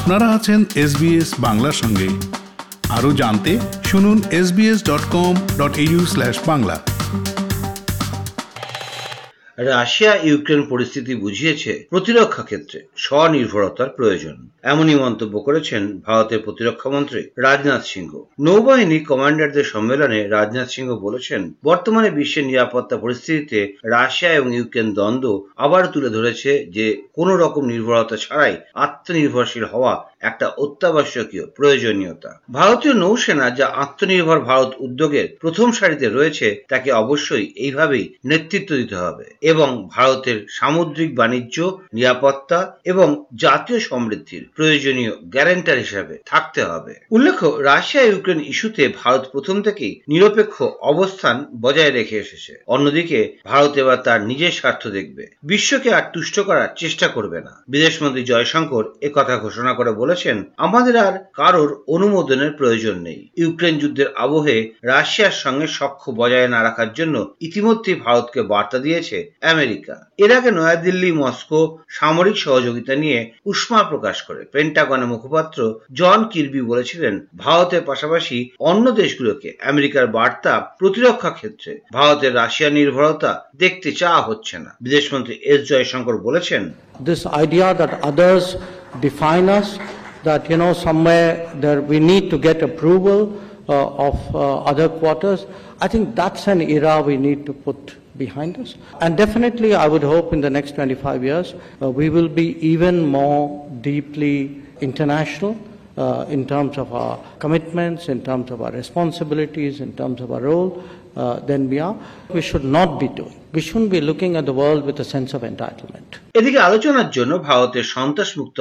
আপনারা আছেন এসবিএস বাংলার সঙ্গে। আরও জানতে শুনুন SBS dot com dot au slash Bangla. Russia Ukraine পরিস্থিতি বুঝিয়েছে প্রতিরক্ষা ক্ষেত্রে স্বনির্ভরতার প্রয়োজন। এমনই মন্তব্য করেছেন ভারতের প্রতিরক্ষা মন্ত্রী রাজনাথ সিংহ। নৌবাহিনী কমান্ডারদের সম্মেলনে রাজনাথ সিংহ বলেছেন, বর্তমানে বিশ্বের নিরাপত্তা পরিস্থিতিতে রাশিয়া এবং ইউক্রেন দ্বন্দ্ব আবার তুলে ধরেছে যে কোনো রকম নির্ভরতা ছাড়াই আত্মনির্ভরশীল হওয়া একটা অত্যাবশ্যকীয় প্রয়োজনীয়তা। ভারতীয় নৌসেনা যা আত্মনির্ভর ভারত উদ্যোগের প্রথম সারিতে রয়েছে, তাকে অবশ্যই এইভাবেই নেতৃত্ব দিতে হবে। এবং ভারতের সামুদ্রিক বাণিজ্য, নিরাপত্তা এবং জাতীয় সমৃদ্ধির প্রয়োজনীয় গ্যারেন্টার হিসাবে থাকতে হবে। উল্লেখ্য, রাশিয়া ইউক্রেন ইস্যুতে ভারত প্রথম থেকেই নিরপেক্ষ অবস্থান বজায় রেখে এসেছে। অন্যদিকে, ভারত এবার তার নিজের স্বার্থ দেখবে। বিশ্বকে আর তুষ্ট করার চেষ্টা করবে না। বিদেশমন্ত্রী জয়শঙ্কর একথা ঘোষণা করে বলেছেন, আমাদের আর কারোর অনুমোদনের প্রয়োজন নেই। ইউক্রেন যুদ্ধের আবহে রাশিয়ার সঙ্গে সখ্য বজায় না রাখার জন্য ইতিমধ্যেই ভারতকে বার্তা দিয়েছে আমেরিকা আগে নয়াদিল্লি মস্কো সামরিক সহযোগিতা নিয়ে উষ্মা প্রকাশ করে পেন্টাগনের মুখপাত্র জন কিরবি বলেছিলেন ভারতের পাশাপাশি অন্য দেশগুলোকে আমেরিকার বার্তা প্রতিরক্ষা ক্ষেত্রে ভারতের রাশিয়া নির্ভরতা দেখতে চাওয়া হচ্ছে না বিদেশমন্ত্রী এস জয়শঙ্কর বলেছেন that others define us, that you know somewhere there we need to get approval uh, of uh, other quarters. I think that's an era we need to put behind us. And definitely, I would hope in the next 25 years uh, we will be even more deeply international. Uh, in terms of our commitments, in terms of our responsibilities, in terms of our role, uh, than we are. We should not be doing. এদিকে আলোচনার জন্য ভারতের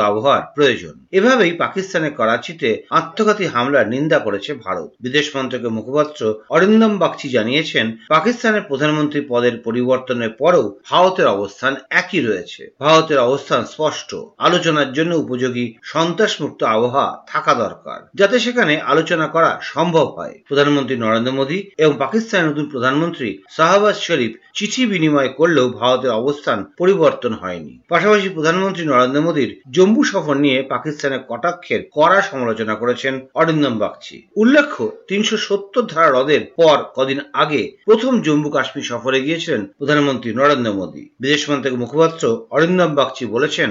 আবহাওয়ার প্রয়োজন। এভাবেই পাকিস্তানের করাচিতে আত্মঘাতী হামলার নিন্দা করেছে ভারত। বিদেশ মন্ত্রকের মুখপাত্র অরিন্দম বাগচি জানিয়েছেন, পাকিস্তানের প্রধানমন্ত্রী পদের পরিবর্তনের পরেও ভারতের অবস্থান একই রয়েছে। ভারতের অবস্থান স্পষ্ট। আলোচনার জন্য উপযোগী সন্ত্রাসমুক্ত আবহাওয়া থাকা দরকার, যাতে সেখানে আলোচনা করা সম্ভব হয়। প্রধানমন্ত্রী নরেন্দ্র মোদী এবং পাকিস্তানের নতুন প্রধানমন্ত্রী শাহবাজ শরীফ চিঠি বিনিময় করলেও ভারতের অবস্থান পরিবর্তন হয়নি। পাশাপাশি প্রধানমন্ত্রী নরেন্দ্র মোদীর জম্মু সফর নিয়ে পাকিস্তানের কটাক্ষের কড়া সমালোচনা করেছেন অরিন্দম বাগচি। উল্লেখ্য তিনশো সত্তর ধারা হ্রদের পর কদিন আগে প্রথম জম্মু কাশ্মীর সফরে গিয়েছিলেন প্রধানমন্ত্রী নরেন্দ্র মোদী। বিদেশ মন্ত্রকের মুখপাত্র অরিন্দম বাগচি বলেছেন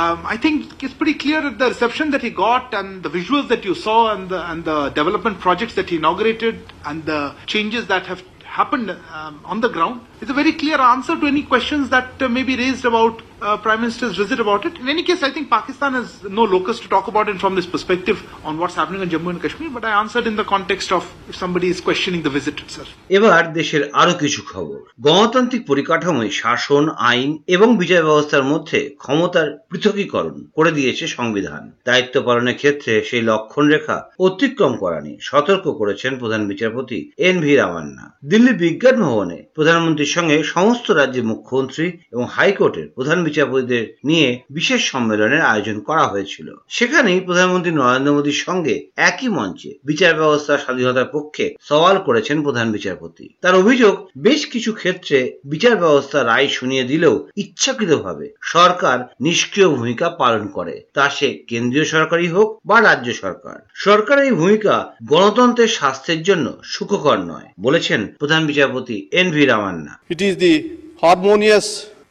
Um, I think it's pretty clear that the reception that he got and the visuals that you saw and the, and the development projects that he inaugurated and the happened um, on the ground is a very clear answer to any questions that uh, may be raised about uh, Prime Minister's visit about it. In any case, I think Pakistan has no locus to talk about it from this perspective on what's happening in Jammu and Kashmir, but I answered in the context of if somebody is questioning the visit itself. এবার দেশের আরও কিছু খবর গণতান্ত্রিক পরিকাঠামোয় শাসন আইন এবং বিচার ব্যবস্থার মধ্যে ক্ষমতার পৃথকীকরণ করে দিয়েছে সংবিধান দায়িত্ব পালনের ক্ষেত্রে সেই লক্ষণ রেখা অতিক্রম করা নিয়ে সতর্ক করেছেন প্রধান বিচারপতি এন ভি রামান্না দিল্লি বিজ্ঞান ভবনে প্রধানমন্ত্রীর সঙ্গে সমস্ত রাজ্যের মুখ্যমন্ত্রী এবং হাইকোর্টের প্রধান বিচারপতিদের নিয়ে বিশেষ সম্মেলনের আয়োজন করা হয়েছিল। সেখানেই প্রধানমন্ত্রী নরেন্দ্র মোদীর সঙ্গে একই মঞ্চে বিচার ব্যবস্থার স্বাধীনতার পক্ষে সওয়াল করেছেন প্রধান বিচারপতি। তার অভিযোগ, বেশ কিছু ক্ষেত্রে বিচার ব্যবস্থা রায় শুনিয়ে দিলেও ইচ্ছাকৃতভাবে সরকার নিষ্ক্রিয় ভূমিকা পালন করে। তা সে কেন্দ্রীয় সরকারই হোক বা রাজ্য সরকার। সরকারের এই ভূমিকা গণতন্ত্রের স্বাস্থ্যের জন্য সুখকর নয়, বলেছেন প্রধান বিচারপতি N V Ramana. It is the harmonious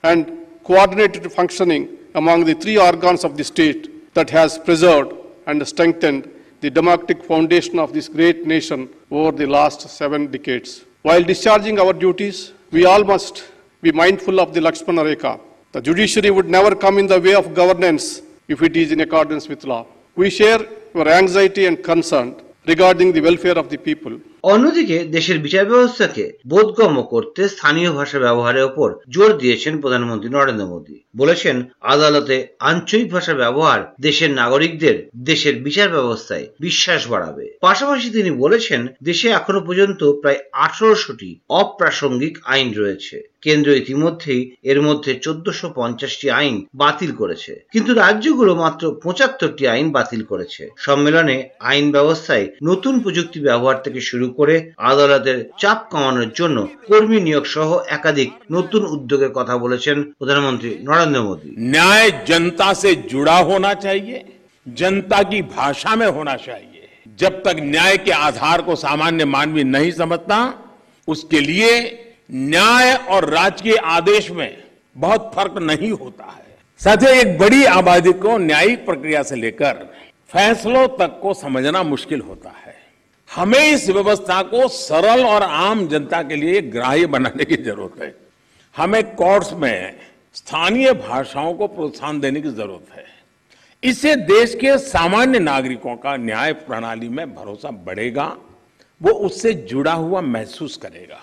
and coordinated functioning among the three organs of the state that has preserved and strengthened the democratic foundation of this great nation over the last seven decades. While discharging our duties, we all must be mindful of the Lakshmana Rekha. The judiciary would never come in the way of governance if it is in accordance with law. We share your anxiety and concern regarding the welfare of the people. অন্যদিকে দেশের বিচার ব্যবস্থাকে বোধগম্য করতে স্থানীয় ভাষা ব্যবহারের ওপর জোর দিয়েছেন প্রধানমন্ত্রী নরেন্দ্র মোদী। বলেছেন, আদালতে আঞ্চলিক ভাষা ব্যবহার দেশের নাগরিকদের দেশের বিচার ব্যবস্থায় বিশ্বাস বাড়াবে। পাশাপাশি তিনি বলেছেন, দেশে এখনও পর্যন্ত প্রায় আঠারোশোটি অপ্রাসঙ্গিক আইন রয়েছে। কেন্দ্র ইতিমধ্যেই এর মধ্যে চোদ্দশো পঞ্চাশটি আইন বাতিল করেছে। কিন্তু রাজ্যগুলো মাত্র পঁচাত্তরটি আইন বাতিল করেছে। সম্মেলনে আইন ব্যবস্থায় নতুন প্রযুক্তি ব্যবহার থেকে শুরু করে আদালতের চাপ কমানোর জন্য কর্মী নিয়োগ সহ একাধিক নতুন উদ্যোগের কথা বলেছেন প্রধানমন্ত্রী নরেন্দ্র মোদী न्याय जनता से जुड़ा होना चाहिए जनता की भाषा में होना चाहिए जब तक न्याय के आधार को सामान्य मानवी नहीं समझता उसके लिए न्याय और राजकीय आदेश में बहुत फर्क नहीं होता है साथियों एक बड़ी आबादी को न्यायिक प्रक्रिया से लेकर फैसलों तक को समझना मुश्किल होता है हमें इस व्यवस्था को सरल और आम जनता के लिए ग्राह्य बनाने की ज़रूरत है। हमें कोर्ट्स में स्थानीय भाषाओं को प्रोत्साहन देने की ज़रूरत है। इससे देश के सामान्य नागरिकों का न्याय प्रणाली में भरोसा बढ़ेगा, वो उससे जुड़ा हुआ महसूस करेगा।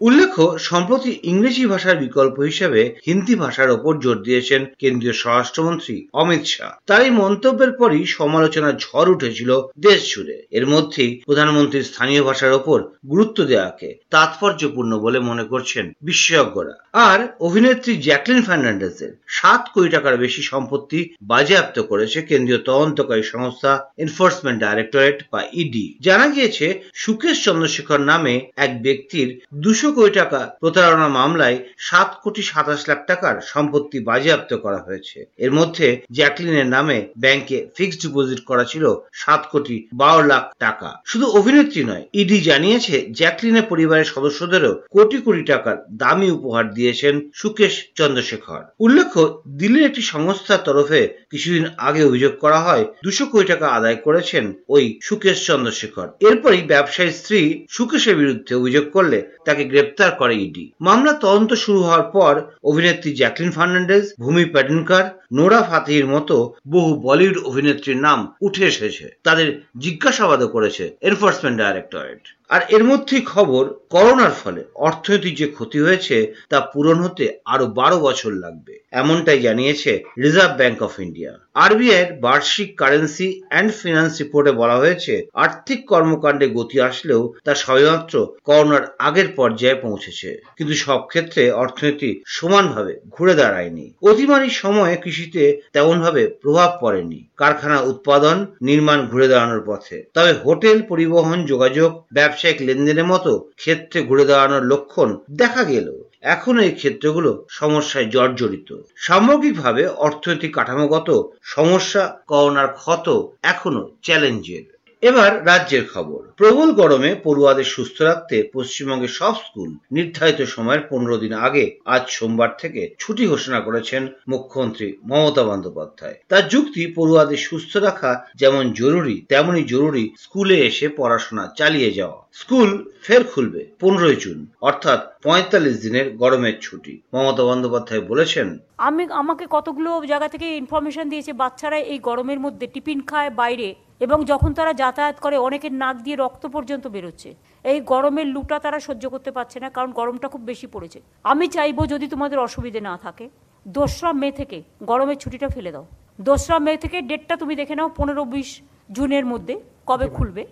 উল্লেখ্য, সম্প্রতি ইংরেজি ভাষার বিকল্প হিসেবে হিন্দি ভাষার ওপর জোর দিয়েছেন কেন্দ্রীয় স্বরাষ্ট্রমন্ত্রী অমিত শাহ। তার এই মন্তব্যের পরই সমালোচনার ঝড় উঠেছিল দেশ জুড়ে। এর মধ্যেই প্রধানমন্ত্রীর স্থানীয় ভাষার ওপর গুরুত্ব দেওয়াকে তাৎপর্যপূর্ণ বলে মনে করছেন বিশেষজ্ঞরা। আর অভিনেত্রী জ্যাকলিন ফার্নান্ডেজের সাত কোটি টাকার বেশি সম্পত্তি বাজেয়াপ্ত করেছে কেন্দ্রীয় তদন্তকারী সংস্থা এনফোর্সমেন্ট ডাইরেক্টরেট বা ইডি জানা গিয়েছে, সুকেশ চন্দ্রশেখর নামে এক ব্যক্তির দুশো কোটি টাকা প্রতারণা মামলায় সাত কোটি সাতাশ লাখ টাকার সম্পত্তি বাজেয়াপ্ত করা হয়েছে। এর মধ্যে জ্যাকলিনের নামে ব্যাংকে ফিক্সড ডিপোজিট করা ছিল সাত কোটি বারো লাখ টাকা। শুধু অভিনেত্রী নয়, ইডি জানিয়েছে জ্যাকলিনের পরিবারের সদস্যদেরও কোটি কোটি টাকার দামি উপহার দিয়েছেন সুকেশ চন্দ্রশেখর। উল্লেখ্য, দিল্লির একটি সংস্থার তরফে কিছুদিন আগে অভিযোগ করা হয়, দুশো কোটি টাকা আদায় করেছেন ওই সুকেশ চন্দ্রশেখর। এরপরই ব্যবসায়ী স্ত্রী সুকেশের বিরুদ্ধে অভিযোগ করলে তাকে গ্রেপ্তার করে ইডি। মামলা তদন্ত শুরু হওয়ার পর অভিনেত্রী জ্যাকলিন ফার্নান্ডেজ, ভূমি প্যাডনকার নোরা ফাতিহির মতো বহু বলিউড অভিনেত্রীর নাম উঠে এসেছে। তাদের জিজ্ঞাসাবাদও করেছে এনফোর্সমেন্ট ডাইরেক্টরেট। আর এর মধ্যেই খবর করোনার ফলে অর্থনৈতিক যে ক্ষতি হয়েছে তা পূরণ হতে আরও বারো বছর লাগবে, এমনটাই জানিয়েছে reserve bank of India RBI এর বার্ষিক কারেন্সি অ্যান্ড ফিনান্স রিপোর্টে বলা হয়েছে, আর্থিক কর্মকাণ্ডে গতি আসলেও তা সবেমাত্র করোনার আগের পর্যায়ে পৌঁছেছে। কিন্তু সব ক্ষেত্রে অর্থনীতি সমানভাবে ঘুরে দাঁড়ায়নি। অতিমারির সময়ে কৃষিতে তেমনভাবে প্রভাব পড়েনি। কারখানা উৎপাদন, নির্মাণ ঘুরে দাঁড়ানোর পথে। তবে হোটেল পরিবহন, যোগাযোগ ব্যবসায়িক লেনদেনের মতো ক্ষেত্রে ঘুরে দাঁড়ানোর লক্ষণ দেখা গেল। এখন এই ক্ষেত্রগুলো সমস্যায় জর্জরিত। সামগ্রিকভাবে অর্থনৈতিক কাঠামোগত সমস্যা, করোনার ক্ষত এখনও চ্যালেঞ্জের। এবার রাজ্যের খবর। প্রবল গরমে পড়ুয়াদের সুস্থ রাখতে পশ্চিমবঙ্গের সব স্কুল নির্ধারিত সময়ের পনেরো দিন আগে আজ সোমবার থেকে ছুটি ঘোষণা করেছেন মুখ্যমন্ত্রী মমতা বন্দ্যোপাধ্যায়। তার যুক্তি, পড়ুয়াদের সুস্থ রাখা যেমন জরুরি, তেমনই জরুরি স্কুলে এসে পড়াশোনা চালিয়ে যাওয়া। স্কুল ফের খুলবে পনেরোই জুন, অর্থাৎ পঁয়তাল্লিশ দিনের গরমের ছুটি। মমতা বন্দ্যোপাধ্যায় বলেছেন, আমি, আমাকে কতগুলো জায়গা থেকে ইনফরমেশন দিয়েছে, বাচ্চারা এই গরমের মধ্যে টিফিন খায় বাইরে। এবং যখন তারা যাতায়াত করে অনেকের নাক দিয়ে রক্ত পর্যন্ত বেরোচ্ছে। এই গরমের লুটা তারা সহ্য করতে পারছে না কারণ গরমটা খুব বেশি পড়েছে। আমি চাইব যদি তোমাদের অসুবিধে না থাকে দোসরা মে থেকে গরমের ছুটিটা ফেলে দাও। দোসরা মে থেকে ডেটটা তুমি দেখে নাও পনেরো বিশ জুনের মধ্যে কবে খুলবে।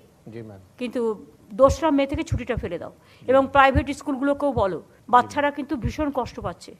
কিন্তু দোসরা মে থেকে ছুটিটা ফেলে দাও। এবং প্রাইভেট স্কুলগুলোকেও বলো বাচ্চারা কিন্তু ভীষণ কষ্ট পাচ্ছে।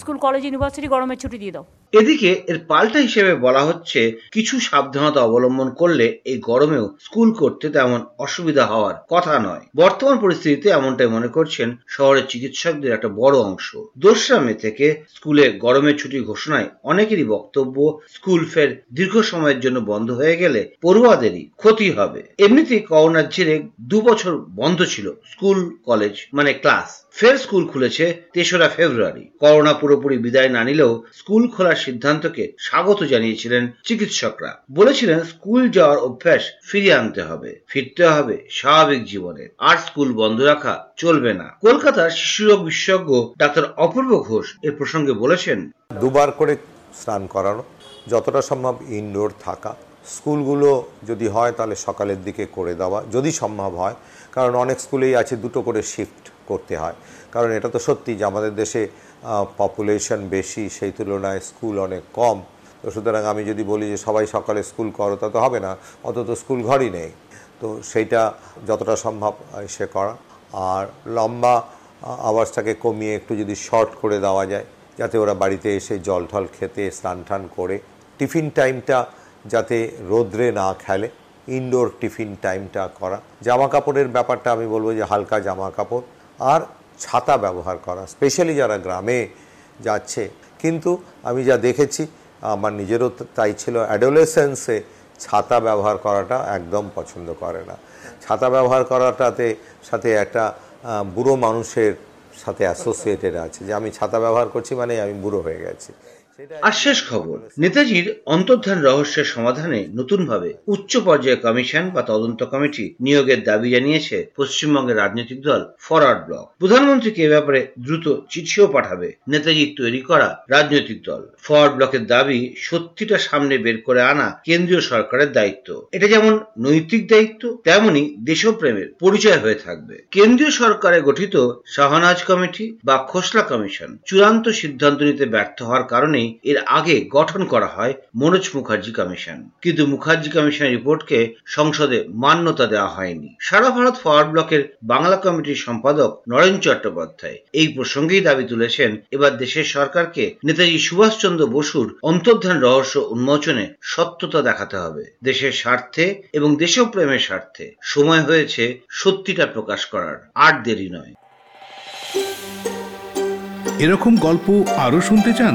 স্কুল কলেজ ইউনিভার্সিটি গরমের ছুটি দিয়ে দাও। এদিকে এর পাল্টা হিসেবে বলা হচ্ছে কিছু সাবধানতা অবলম্বন করলে এই গরমেও স্কুল করতে তেমন অসুবিধা হওয়ার কথা নয়। বর্তমান পরিস্থিতিতে এমনটাই মনে করছেন শহরের চিকিৎসকদের একটা বড় অংশ। দোসরা মে থেকে স্কুলে গরমের ছুটি ঘোষণায় অনেকেরই বক্তব্য স্কুল ফের দীর্ঘ সময়ের জন্য বন্ধ হয়ে গেলে পড়ুয়াদেরই ক্ষতি হবে। এমনিতেই করোনার জেরে দু বছর বন্ধ ছিল স্কুল কলেজ মানে ক্লাস। ফের স্কুল খুলেছে তেসরা ফেব্রুয়ারি। করোনা পুরোপুরি বিদায় না নিলেও স্কুল খোলার সিদ্ধান্তকে স্বাগত জানিয়েছিলেন চিকিৎসকরা। বলেছিলেন স্কুল যাওয়ার অভ্যাস ফিরিয়ে আনতে হবে, ফিরতে হবে স্বাভাবিক জীবনে। আর স্কুল বন্ধ রাখা চলবে না। কলকাতার শিশুরোগ বিশেষজ্ঞ ডাক্তার অপূর্ব ঘোষ এ প্রসঙ্গে বলেছেন, দুবার করে স্নান করানো, যতটা সম্ভব ইনডোর থাকা। স্কুলগুলো যদি হয় তাহলে সকালের দিকে করে দেওয়া, যদি সম্ভব হয়। কারণ অনেক স্কুলেই আছে দুটো করে শিফট করতে হয়। কারণ এটা তো সত্যি যে আমাদের দেশে পপুলেশন বেশি, সেই তুলনায় স্কুল অনেক কম। তো সুতরাং আমি যদি বলি যে সবাই সকালে স্কুল করো, তা তো হবে না অত তো স্কুল ঘরই নেই। তো সেইটা যতটা সম্ভব সে করা। আর লম্বা আওয়াজটাকে কমিয়ে একটু যদি শর্ট করে দেওয়া যায়, যাতে ওরা বাড়িতে এসে জল ঠল খেতে, স্নান টান করে, টিফিন টাইমটা যাতে রোদ্রে না খেলে ইনডোর টিফিন টাইমটা করা। জামা কাপড়ের ব্যাপারটা আমি বলব যে হালকা জামা কাপড়। আর ছাতা ব্যবহার করা স্পেশালি যারা গ্রামে যাচ্ছে। কিন্তু আমি যা দেখেছি, আমার নিজেরও তাই ছিল অ্যাডোলেসেন্সে ছাতা ব্যবহার করাটা একদম পছন্দ করে না। ছাতা ব্যবহার করাটাতে সাথে একটা বুড়ো মানুষের সাথে অ্যাসোসিয়েটেড আছে। যে আমি ছাতা ব্যবহার করছি মানে আমি বুড়ো হয়ে গেছি। আর শেষ খবর, নেতাজির অন্তর্ধান রহস্যের সমাধানে নতুনভাবে উচ্চ পর্যায়ে কমিশন বা তদন্ত কমিটি নিয়োগের দাবি জানিয়েছে পশ্চিমবঙ্গের রাজনৈতিক দল ফরওয়ার্ড ব্লক। প্রধানমন্ত্রীকে এ ব্যাপারে দ্রুত চিঠিও পাঠাবে নেতাজির তৈরি করা রাজনৈতিক দল। ফরওয়ার্ড ব্লকের দাবি সত্যিটা সামনে বের করে আনা কেন্দ্রীয় সরকারের দায়িত্ব। এটা যেমন নৈতিক দায়িত্ব, তেমনি দেশপ্রেমের পরিচয় হয়ে থাকবে। কেন্দ্রীয় সরকারে গঠিত শাহনাজ কমিটি বা খোসলা কমিশন চূড়ান্ত সিদ্ধান্ত নিতে ব্যর্থ হওয়ার কারণেই এর আগে গঠন করা হয় মনোজ মুখার্জি কমিশন। কিন্তু মুখার্জি কমিশনের রিপোর্টকে সংসদে মান্যতা দেওয়া হয়নি। সারা ভারত ফরওয়ার্ড ব্লকের বাংলা কমিটির সম্পাদক নরেন চট্টোপাধ্যায় এই প্রসঙ্গেই দাবি তুলেছেন, এবার দেশের সরকারকে নেতাজি সুভাষচন্দ্র বসুর অন্তর্ধান রহস্য উন্মোচনে সত্যতা দেখাতে হবে। দেশের স্বার্থে এবং দেশপ্রেমের স্বার্থে সময় হয়েছে সত্যিটা প্রকাশ করার, আর দেরি নয়। এরকম গল্প আরও শুনতে চান?